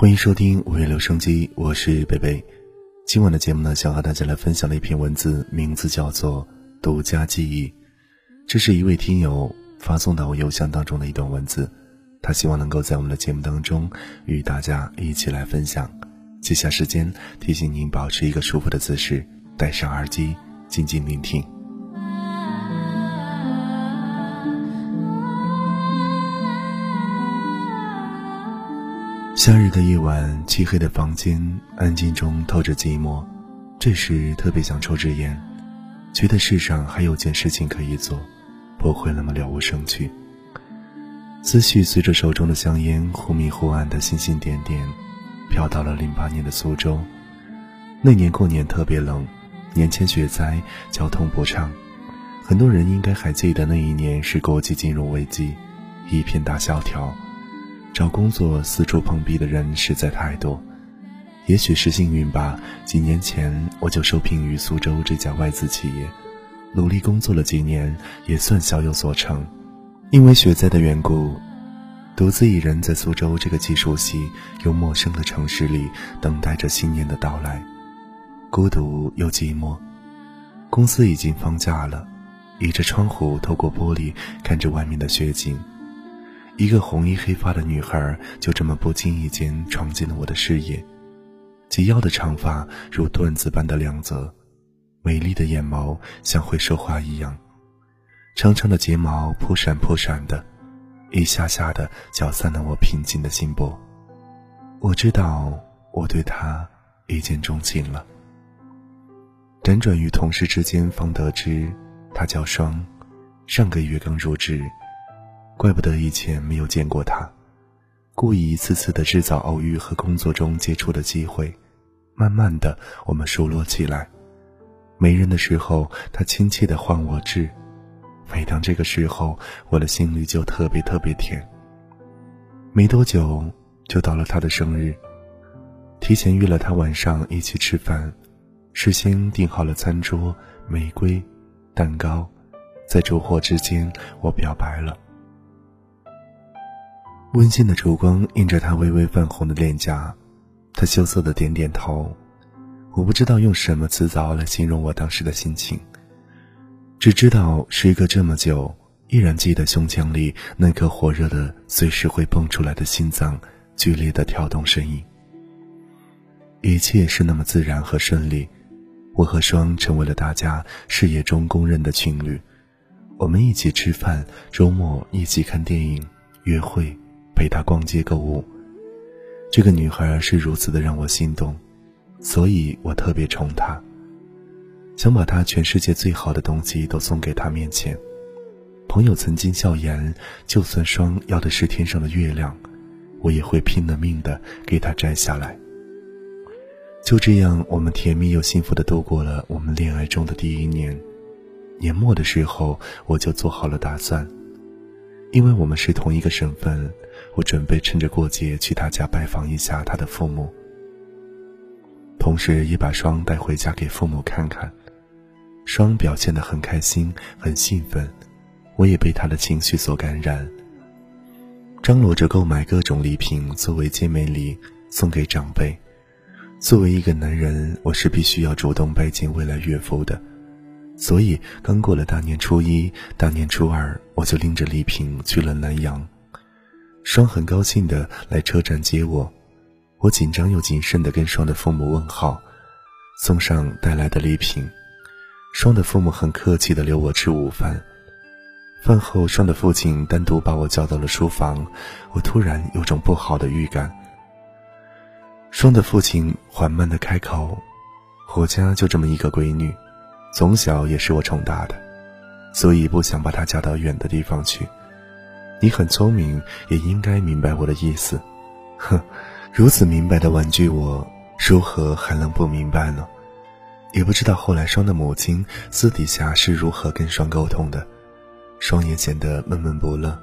欢迎收听五月留声机，我是贝贝。今晚的节目呢，想和大家来分享的一篇文字，名字叫做《独家记忆》。这是一位听友发送到我邮箱当中的一段文字，他希望能够在我们的节目当中与大家一起来分享。接下时间，提醒您保持一个舒服的姿势，戴上耳机，静静聆听。夏日的夜晚，漆黑的房间，安静中透着寂寞。这时特别想抽支烟，觉得世上还有件事情可以做，不会那么了无生趣。思绪随着手中的香烟忽明忽暗的星星点点，飘到了零八年的苏州。那年过年特别冷，年前雪灾，交通不畅。很多人应该还记得那一年是国际金融危机，一片大萧条。找工作四处碰壁的人实在太多，也许是幸运吧。几年前我就受聘于苏州这家外资企业，努力工作了几年，也算小有所成。因为雪灾的缘故，独自一人在苏州这个既熟悉又陌生的城市里等待着新年的到来，孤独又寂寞。公司已经放假了，倚着窗户，透过玻璃看着外面的雪景。一个红衣黑发的女孩就这么不经意间闯进了我的视野，及腰的长发如缎子般的亮泽，美丽的眼眸像会说话一样，长长的睫毛扑闪扑闪的，一下下的搅散了我平静的心波。我知道我对她一见钟情了。辗转于同事之间，方得知她叫双，上个月刚入职。怪不得以前没有见过他，故意一次次的制造偶遇和工作中接触的机会，慢慢的我们熟络起来。没人的时候，他亲切的唤我志，每当这个时候，我的心里就特别特别甜。没多久就到了他的生日，提前约了他晚上一起吃饭，事先订好了餐桌、玫瑰、蛋糕，在烛火之间，我表白了。温馨的烛光映着她微微泛红的脸颊，她羞涩的点点头。我不知道用什么词藻来形容我当时的心情，只知道时隔这么久，依然记得胸腔里那颗火热的、随时会蹦出来的心脏剧烈的跳动声音。一切是那么自然和顺利，我和双成为了大家视野中公认的情侣。我们一起吃饭，周末一起看电影，约会。陪她逛街购物，这个女孩是如此的让我心动，所以我特别宠她，想把她全世界最好的东西都送给她面前。朋友曾经笑言，就算霜要的是天上的月亮，我也会拼了命的给她摘下来。就这样，我们甜蜜又幸福的度过了我们恋爱中的第一年。年末的时候，我就做好了打算，因为我们是同一个省份。我准备趁着过节去他家拜访一下他的父母，同时也把双带回家给父母看看。双表现得很开心，很兴奋，我也被他的情绪所感染，张罗着购买各种礼品作为见面礼送给长辈。作为一个男人，我是必须要主动拜见未来岳父的，所以刚过了大年初一、大年初二，我就拎着礼品去了南阳。双很高兴的来车站接我，我紧张又谨慎的跟双的父母问好，送上带来的礼品。双的父母很客气的留我吃午饭。饭后，双的父亲单独把我叫到了书房，我突然有种不好的预感。双的父亲缓慢的开口：“我家就这么一个闺女，从小也是我宠大的，所以不想把她嫁到远的地方去。”你很聪明，也应该明白我的意思。哼，如此明白的婉拒我，如何还能不明白呢？也不知道后来双的母亲私底下是如何跟双沟通的。双也显得闷闷不乐。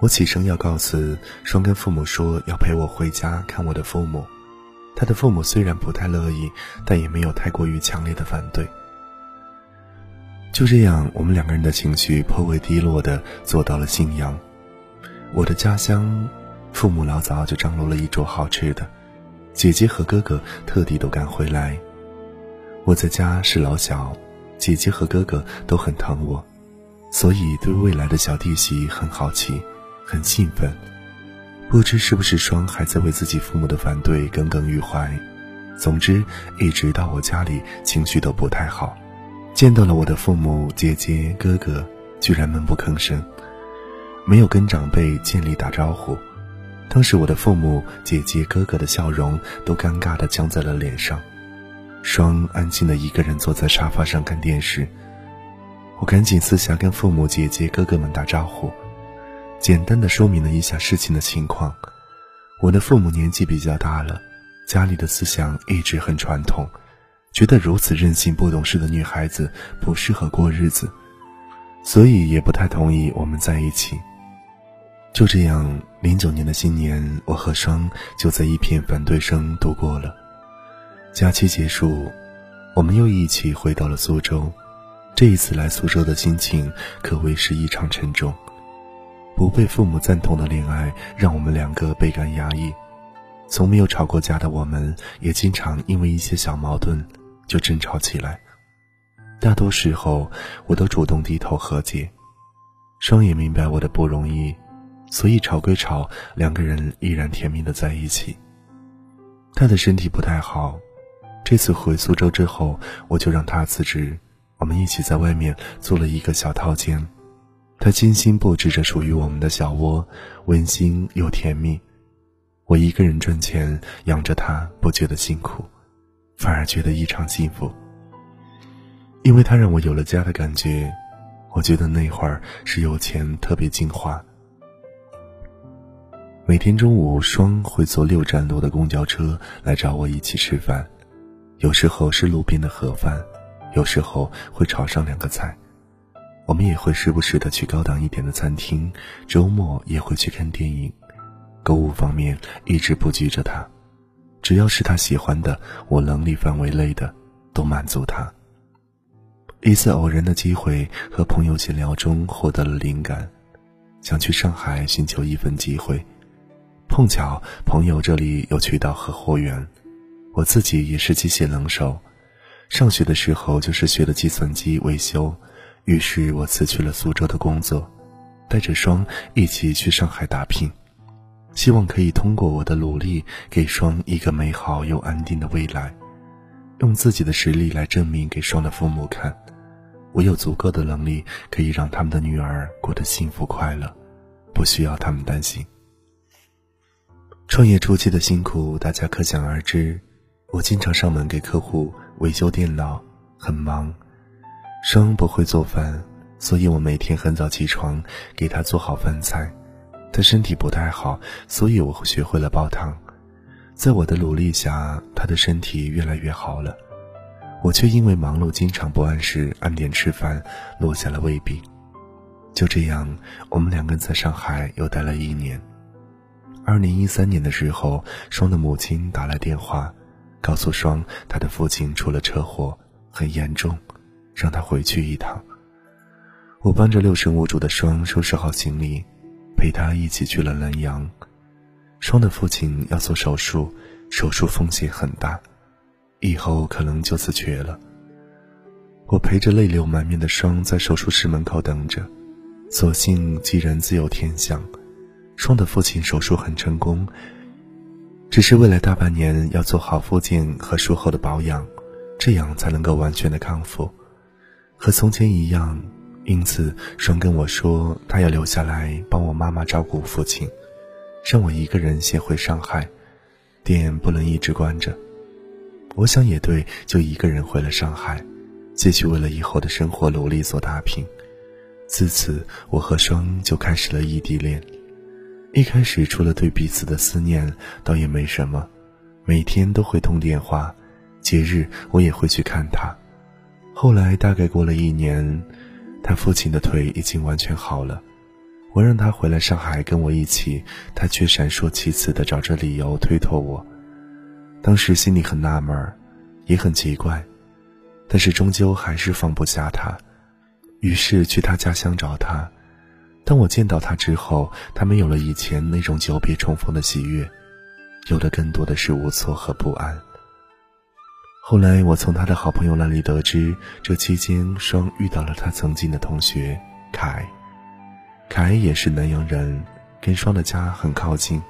我起身要告辞，双跟父母说要陪我回家看我的父母。他的父母虽然不太乐意，但也没有太过于强烈的反对。就这样，我们两个人的情绪颇为低落的坐到了信阳。我的家乡，父母老早就张罗了一桌好吃的，姐姐和哥哥特地都赶回来。我在家是老小，姐姐和哥哥都很疼我，所以对未来的小弟媳很好奇，很兴奋。不知是不是双还在为自己父母的反对耿耿于怀。总之，一直到我家里情绪都不太好，见到了我的父母、姐姐、哥哥，居然闷不吭声，没有跟长辈见礼打招呼。当时我的父母、姐姐、哥哥的笑容都尴尬的僵在了脸上。双安静的一个人坐在沙发上看电视。我赶紧私下跟父母、姐姐、哥哥们打招呼。简单的说明了一下事情的情况。我的父母年纪比较大了，家里的思想一直很传统，觉得如此任性不懂事的女孩子不适合过日子，所以也不太同意我们在一起。就这样，零九年的新年，我和双就在一片反对声度过了。假期结束，我们又一起回到了苏州。这一次来苏州的心情可谓是异常沉重。不被父母赞同的恋爱，让我们两个倍感压抑。从没有吵过架的我们，也经常因为一些小矛盾就争吵起来。大多时候，我都主动低头和解。双也明白我的不容易，所以吵归吵，两个人依然甜蜜的在一起。他的身体不太好，这次回苏州之后，我就让他辞职，我们一起在外面租了一个小套间。他精心布置着属于我们的小窝，温馨又甜蜜。我一个人赚钱养着他，不觉得辛苦，反而觉得异常幸福。因为他让我有了家的感觉，我觉得那会儿是有钱特别进化。每天中午，双会坐六站路的公交车来找我一起吃饭，有时候是路边的盒饭，有时候会炒上两个菜。我们也会时不时的去高档一点的餐厅，周末也会去看电影，购物方面一直不拘着他，只要是他喜欢的，我能力范围内的都满足他。一次偶然的机会，和朋友闲聊中获得了灵感，想去上海寻求一份机会，碰巧朋友这里有渠道和货源，我自己也是机械能手，上学的时候就是学的计算机维修。于是我辞去了苏州的工作，带着双一起去上海打拼，希望可以通过我的努力，给双一个美好又安定的未来，用自己的实力来证明给双的父母看，我有足够的能力可以让他们的女儿过得幸福快乐，不需要他们担心。创业初期的辛苦大家可想而知，我经常上门给客户维修电脑，很忙。双不会做饭，所以我每天很早起床给他做好饭菜。他身体不太好，所以我学会了煲汤。在我的努力下，他的身体越来越好了。我却因为忙碌，经常不按时按点吃饭，落下了胃病。就这样，我们两个人在上海又待了一年。二零一三年的时候，双的母亲打来电话，告诉双他的父亲出了车祸，很严重。让他回去一趟。我帮着六神无主的双收拾好行李，陪他一起去了南阳。双的父亲要做手术，手术风险很大，以后可能就此绝了。我陪着泪流满面的双在手术室门口等着。所幸既然自有天相，双的父亲手术很成功，只是未来大半年要做好复健和术后的保养，这样才能够完全的康复。和从前一样，因此双跟我说，他要留下来帮我妈妈照顾父亲，让我一个人先回上海，店不能一直关着。我想也对，就一个人回了上海，继续为了以后的生活努力做打拼。自此，我和双就开始了异地恋。一开始除了对彼此的思念，倒也没什么，每天都会通电话，节日我也会去看他。后来大概过了一年，他父亲的腿已经完全好了。我让他回来上海跟我一起，他却闪烁其词的找着理由推脱我。当时心里很纳闷，也很奇怪，但是终究还是放不下他，于是去他家乡找他。当我见到他之后，他没有了以前那种久别重逢的喜悦，有的更多的是无措和不安。后来，我从他的好朋友那里得知，这期间双遇到了他曾经的同学凯。凯也是南阳人，跟双的家很靠近，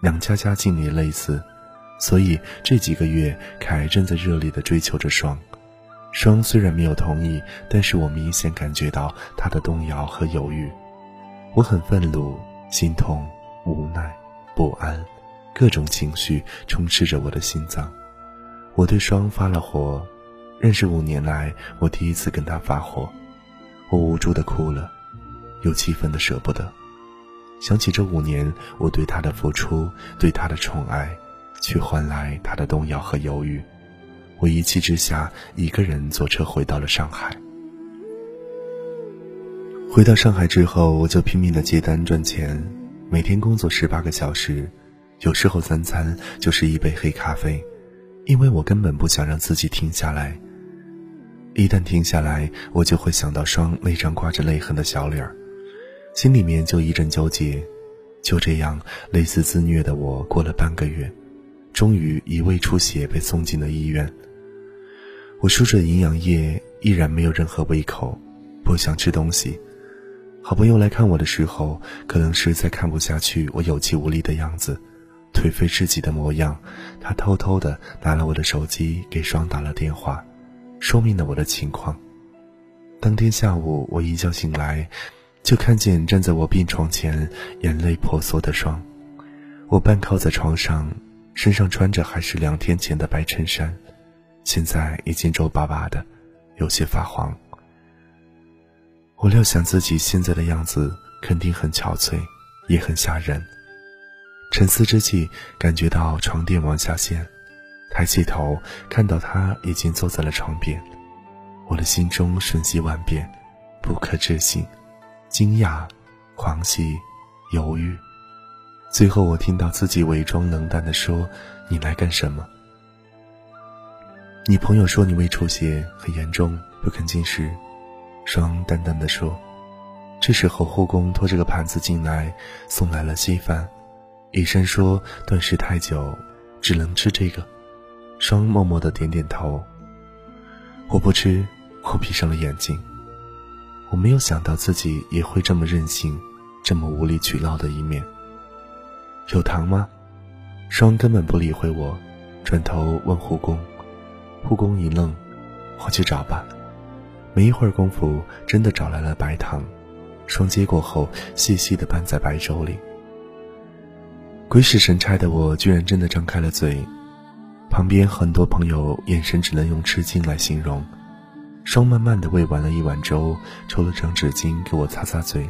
两家家境也类似，所以这几个月，凯正在热烈的追求着双。双虽然没有同意，但是我明显感觉到他的动摇和犹豫。我很愤怒、心痛、无奈、不安，各种情绪充斥着我的心脏。我对双发了火，认识五年来，我第一次跟他发火。我无助的哭了，又气愤的舍不得。想起这五年我对他的付出，对他的宠爱，却换来他的动摇和犹豫。我一气之下，一个人坐车回到了上海。回到上海之后，我就拼命的接单赚钱，每天工作十八个小时，有时候三餐就是一杯黑咖啡。因为我根本不想让自己停下来。一旦停下来，我就会想到双那张挂着泪痕的小脸儿，心里面就一阵纠结。就这样，类似自虐的我过了半个月，终于一胃出血被送进了医院。我输着营养液，依然没有任何胃口，不想吃东西。好朋友来看我的时候，可能实在看不下去我有气无力的样子。颓废至极的模样，他偷偷的拿了我的手机给双打了电话，说明了我的情况。当天下午，我一觉醒来，就看见站在我病床前眼泪婆娑的双。我半靠在床上，身上穿着还是两天前的白衬衫，现在已经皱巴巴的，有些发黄。我料想自己现在的样子肯定很憔悴，也很吓人。沉思之际，感觉到床垫往下陷，抬起头，看到他已经坐在了床边，我的心中瞬息万变，不可置信、惊讶、狂喜、犹豫，最后我听到自己伪装冷淡的说：“你来干什么？”你朋友说你胃出血很严重，不肯进食。双淡淡的说。这时候护工拖着个盘子进来，送来了稀饭。医生说断食太久，只能吃这个。双默默的点点头。我不吃，我闭上了眼睛。我没有想到自己也会这么任性，这么无理取闹的一面。有糖吗？双根本不理会我，转头问护工。护工一愣，我去找吧。没一会儿功夫，真的找来了白糖。双接过后，细细的拌在白粥里。鬼使神差的我，居然真的张开了嘴，旁边很多朋友眼神只能用吃惊来形容。双慢慢的喂完了一碗粥，抽了张纸巾给我擦擦嘴。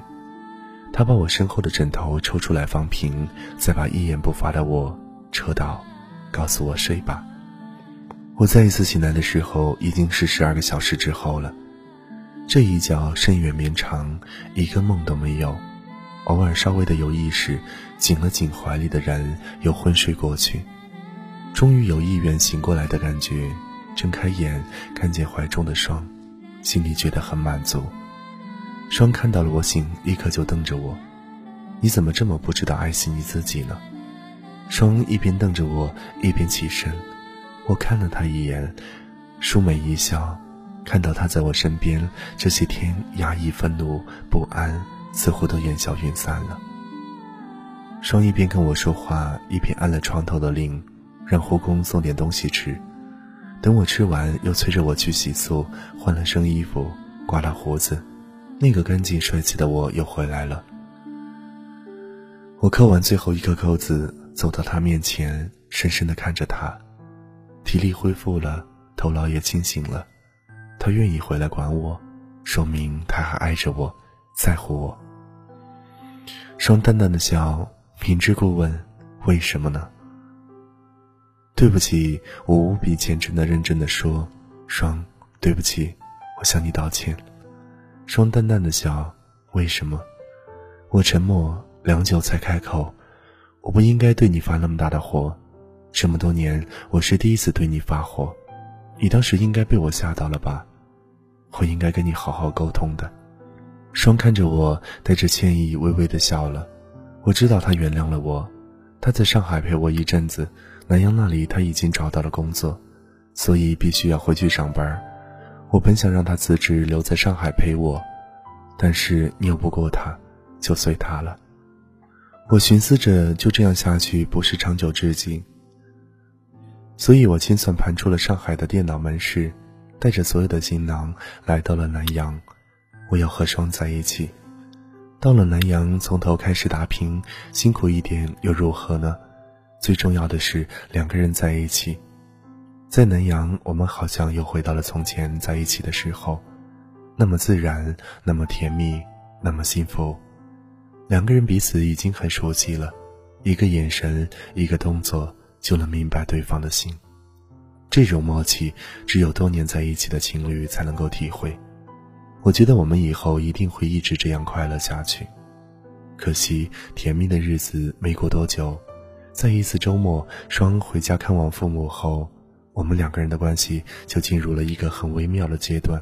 他把我身后的枕头抽出来放平，再把一言不发的我扯倒，告诉我睡吧。我再一次醒来的时候，已经是十二个小时之后了。这一觉甚远绵长，一个梦都没有。偶尔稍微的有意识，紧了紧怀里的人，又昏睡过去。终于有意愿醒过来的感觉，睁开眼看见怀中的双，心里觉得很满足。双看到了我醒，立刻就瞪着我：“你怎么这么不知道爱惜你自己呢？”双一边瞪着我，一边起身。我看了他一眼，舒眉一笑，看到他在我身边，这些天压抑、愤怒、不安。似乎都烟消云散了。双一边跟我说话，一边按了床头的铃，让护工送点东西吃。等我吃完，又催着我去洗漱，换了身衣服，刮了胡子，那个干净帅气的我又回来了。我扣完最后一颗扣子，走到他面前，深深的看着他，体力恢复了，头脑也清醒了。他愿意回来管我，说明他还爱着我。在乎我，双淡淡的笑，明知故问，为什么呢？对不起，我无比虔诚的、认真的说，双，对不起，我向你道歉。双淡淡的笑，为什么？我沉默良久才开口，我不应该对你发那么大的火，这么多年，我是第一次对你发火，你当时应该被我吓到了吧？我应该跟你好好沟通的。双看着我，带着歉意，微微的笑了。我知道他原谅了我，他在上海陪我一阵子，南阳那里他已经找到了工作，所以必须要回去上班。我本想让他辞职留在上海陪我，但是拗不过他，就随他了。我寻思着就这样下去不是长久之计，所以我清算盘出了上海的电脑门市，带着所有的行囊来到了南阳。我要和双在一起。到了南阳，从头开始打拼，辛苦一点又如何呢？最重要的是两个人在一起，在南阳，我们好像又回到了从前在一起的时候，那么自然，那么甜蜜，那么幸福。两个人彼此已经很熟悉了，一个眼神，一个动作，就能明白对方的心。这种默契，只有多年在一起的情侣才能够体会。我觉得我们以后一定会一直这样快乐下去。可惜甜蜜的日子没过多久，在一次周末，双回家看望父母后，我们两个人的关系就进入了一个很微妙的阶段。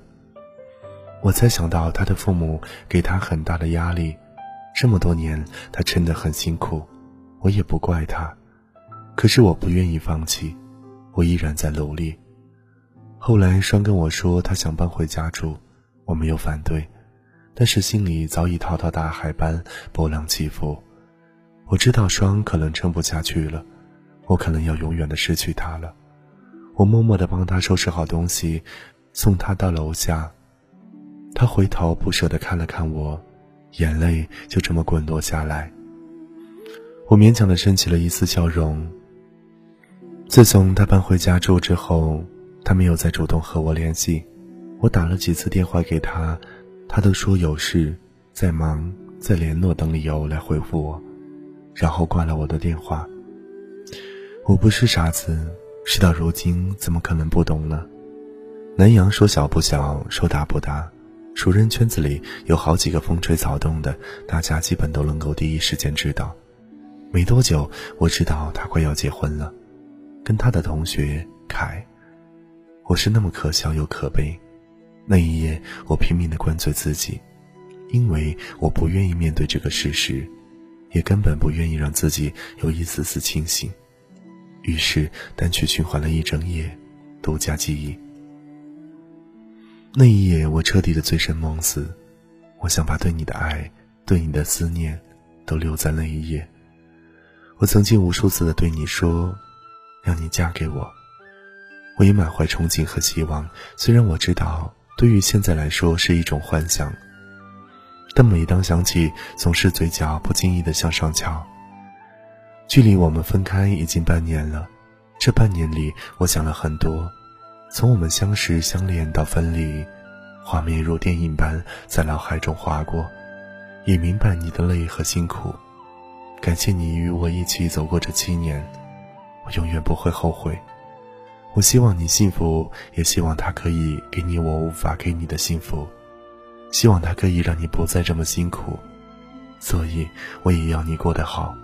我才想到他的父母给他很大的压力，这么多年他真的很辛苦，我也不怪他。可是我不愿意放弃，我依然在努力。后来双跟我说，他想搬回家住。我没有反对，但是心里早已滔滔大海般波浪起伏。我知道霜可能撑不下去了，我可能要永远的失去他了。我默默的帮他收拾好东西，送他到楼下。他回头不舍得看了看我，眼泪就这么滚落下来。我勉强的升起了一丝笑容。自从他搬回家住之后，他没有再主动和我联系。我打了几次电话给他，他都说有事，在忙，在联络等理由来回复我，然后挂了我的电话。我不是傻子，事到如今怎么可能不懂呢？南阳说小不小，说大不大，熟人圈子里有好几个风吹草动的，大家基本都能够第一时间知道。没多久，我知道他快要结婚了，跟他的同学凯。我是那么可笑又可悲。那一夜，我拼命的灌醉自己，因为我不愿意面对这个事实，也根本不愿意让自己有一丝丝清醒。于是单曲循环了一整夜，独家记忆。那一夜，我彻底的醉生梦死，我想把对你的爱、对你的思念，都留在那一夜。我曾经无数次的对你说，让你嫁给我。我也满怀憧憬和希望，虽然我知道。对于现在来说是一种幻想，但每当想起，总是嘴角不经意的向上翘。距离我们分开已经半年了，这半年里，我想了很多，从我们相识相恋到分离，画面如电影般在脑海中划过，也明白你的累和辛苦。感谢你与我一起走过这七年，我永远不会后悔。我希望你幸福，也希望他可以给你我无法给你的幸福，希望他可以让你不再这么辛苦，所以我也要你过得好，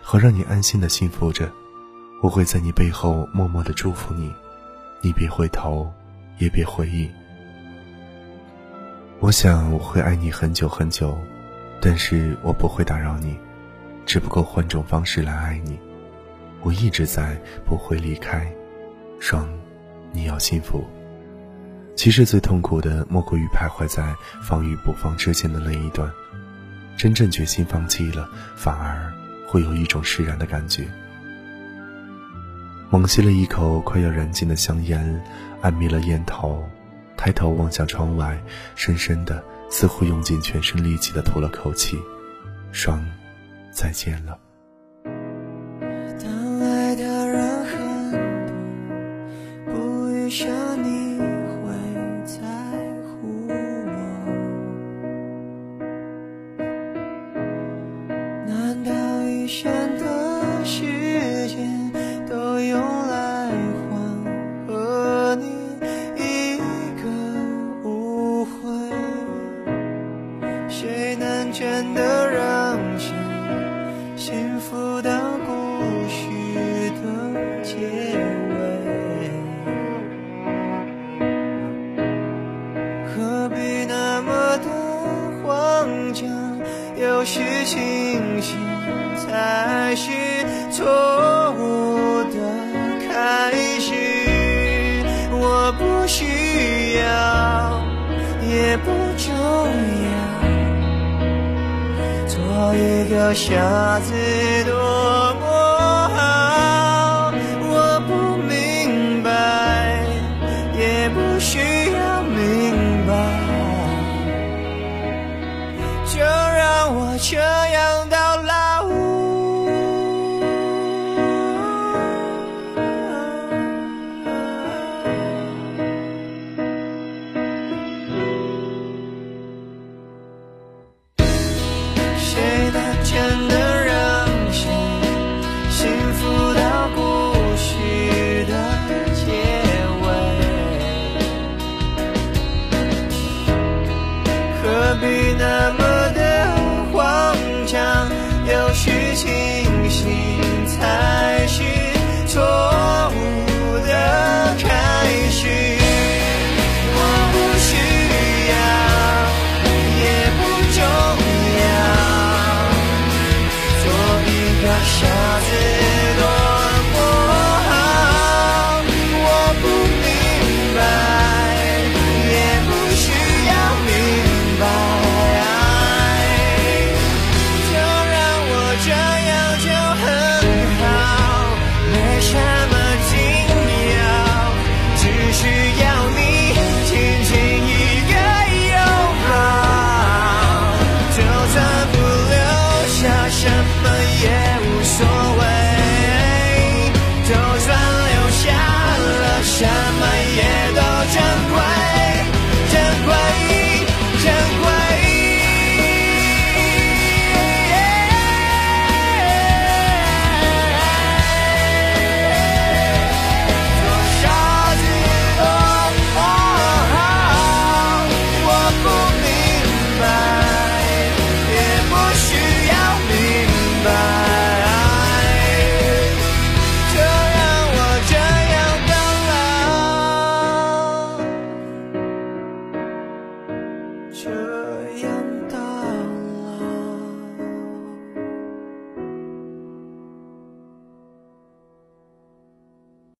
好让你安心的幸福着。我会在你背后默默的祝福你，你别回头，也别回忆。我想我会爱你很久很久，但是我不会打扰你，只不过换种方式来爱你。我一直在，不会离开。双，你要幸福。其实最痛苦的莫过于徘徊在放与不放之间的那一段。真正决心放弃了，反而会有一种释然的感觉。猛吸了一口快要燃尽的香烟，按灭了烟头，抬头望向窗外，深深的，似乎用尽全身力气的吐了口气。双，再见了。是清醒才。是错误的开始。我不需要，也不重要，做一个傻子多么好。我不明白，也不需要明白，就这样